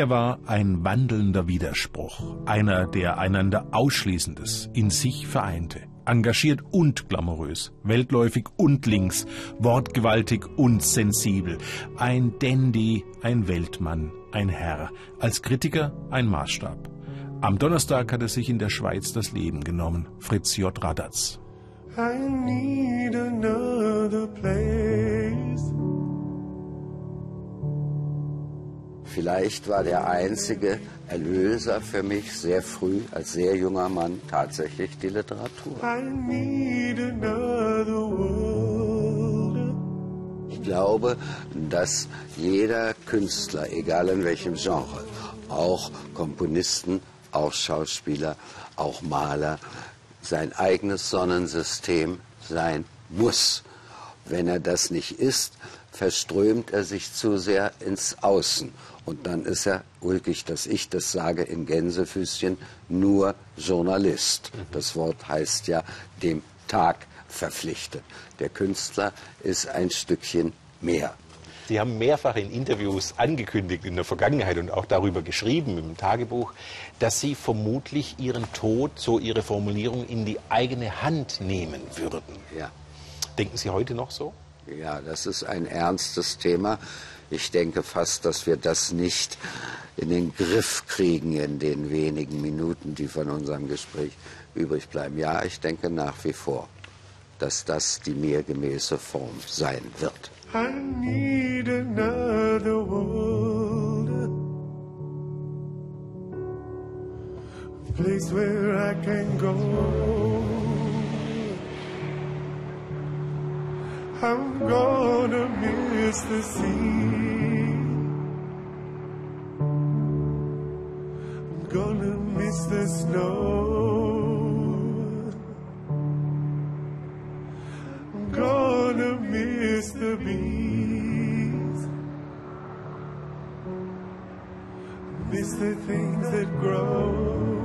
Er war ein wandelnder Widerspruch, einer, der einander Ausschließendes in sich vereinte. Engagiert und glamourös, weltläufig und links, wortgewaltig und sensibel. Ein Dandy, ein Weltmann, ein Herr. Als Kritiker ein Maßstab. Am Donnerstag hat er sich in der Schweiz das Leben genommen. Fritz J. Radatz. I need another place. Vielleicht war der einzige Erlöser für mich sehr früh, als sehr junger Mann, tatsächlich die Literatur. Ich glaube, dass jeder Künstler, egal in welchem Genre, auch Komponisten, auch Schauspieler, auch Maler, sein eigenes Sonnensystem sein muss. Wenn er das nicht ist, verströmt er sich zu sehr ins Außen. Und dann ist er, ulkig, dass ich das sage in Gänsefüßchen, nur Journalist. Das Wort heißt ja dem Tag verpflichtet. Der Künstler ist ein Stückchen mehr. Sie haben mehrfach in Interviews angekündigt in der Vergangenheit und auch darüber geschrieben im Tagebuch, dass Sie vermutlich Ihren Tod, so Ihre Formulierung, in die eigene Hand nehmen würden. Ja. Denken Sie heute noch so? Ja, das ist ein ernstes Thema. Ich denke fast, dass wir das nicht in den Griff kriegen in den wenigen Minuten, die von unserem Gespräch übrig bleiben. Ja, ich denke nach wie vor, dass das die mir gemäße Form sein wird. I need another world. A place where I can go. I'm gonna miss the sea. I'm gonna miss the snow. I'm gonna miss the bees, miss the things that grow.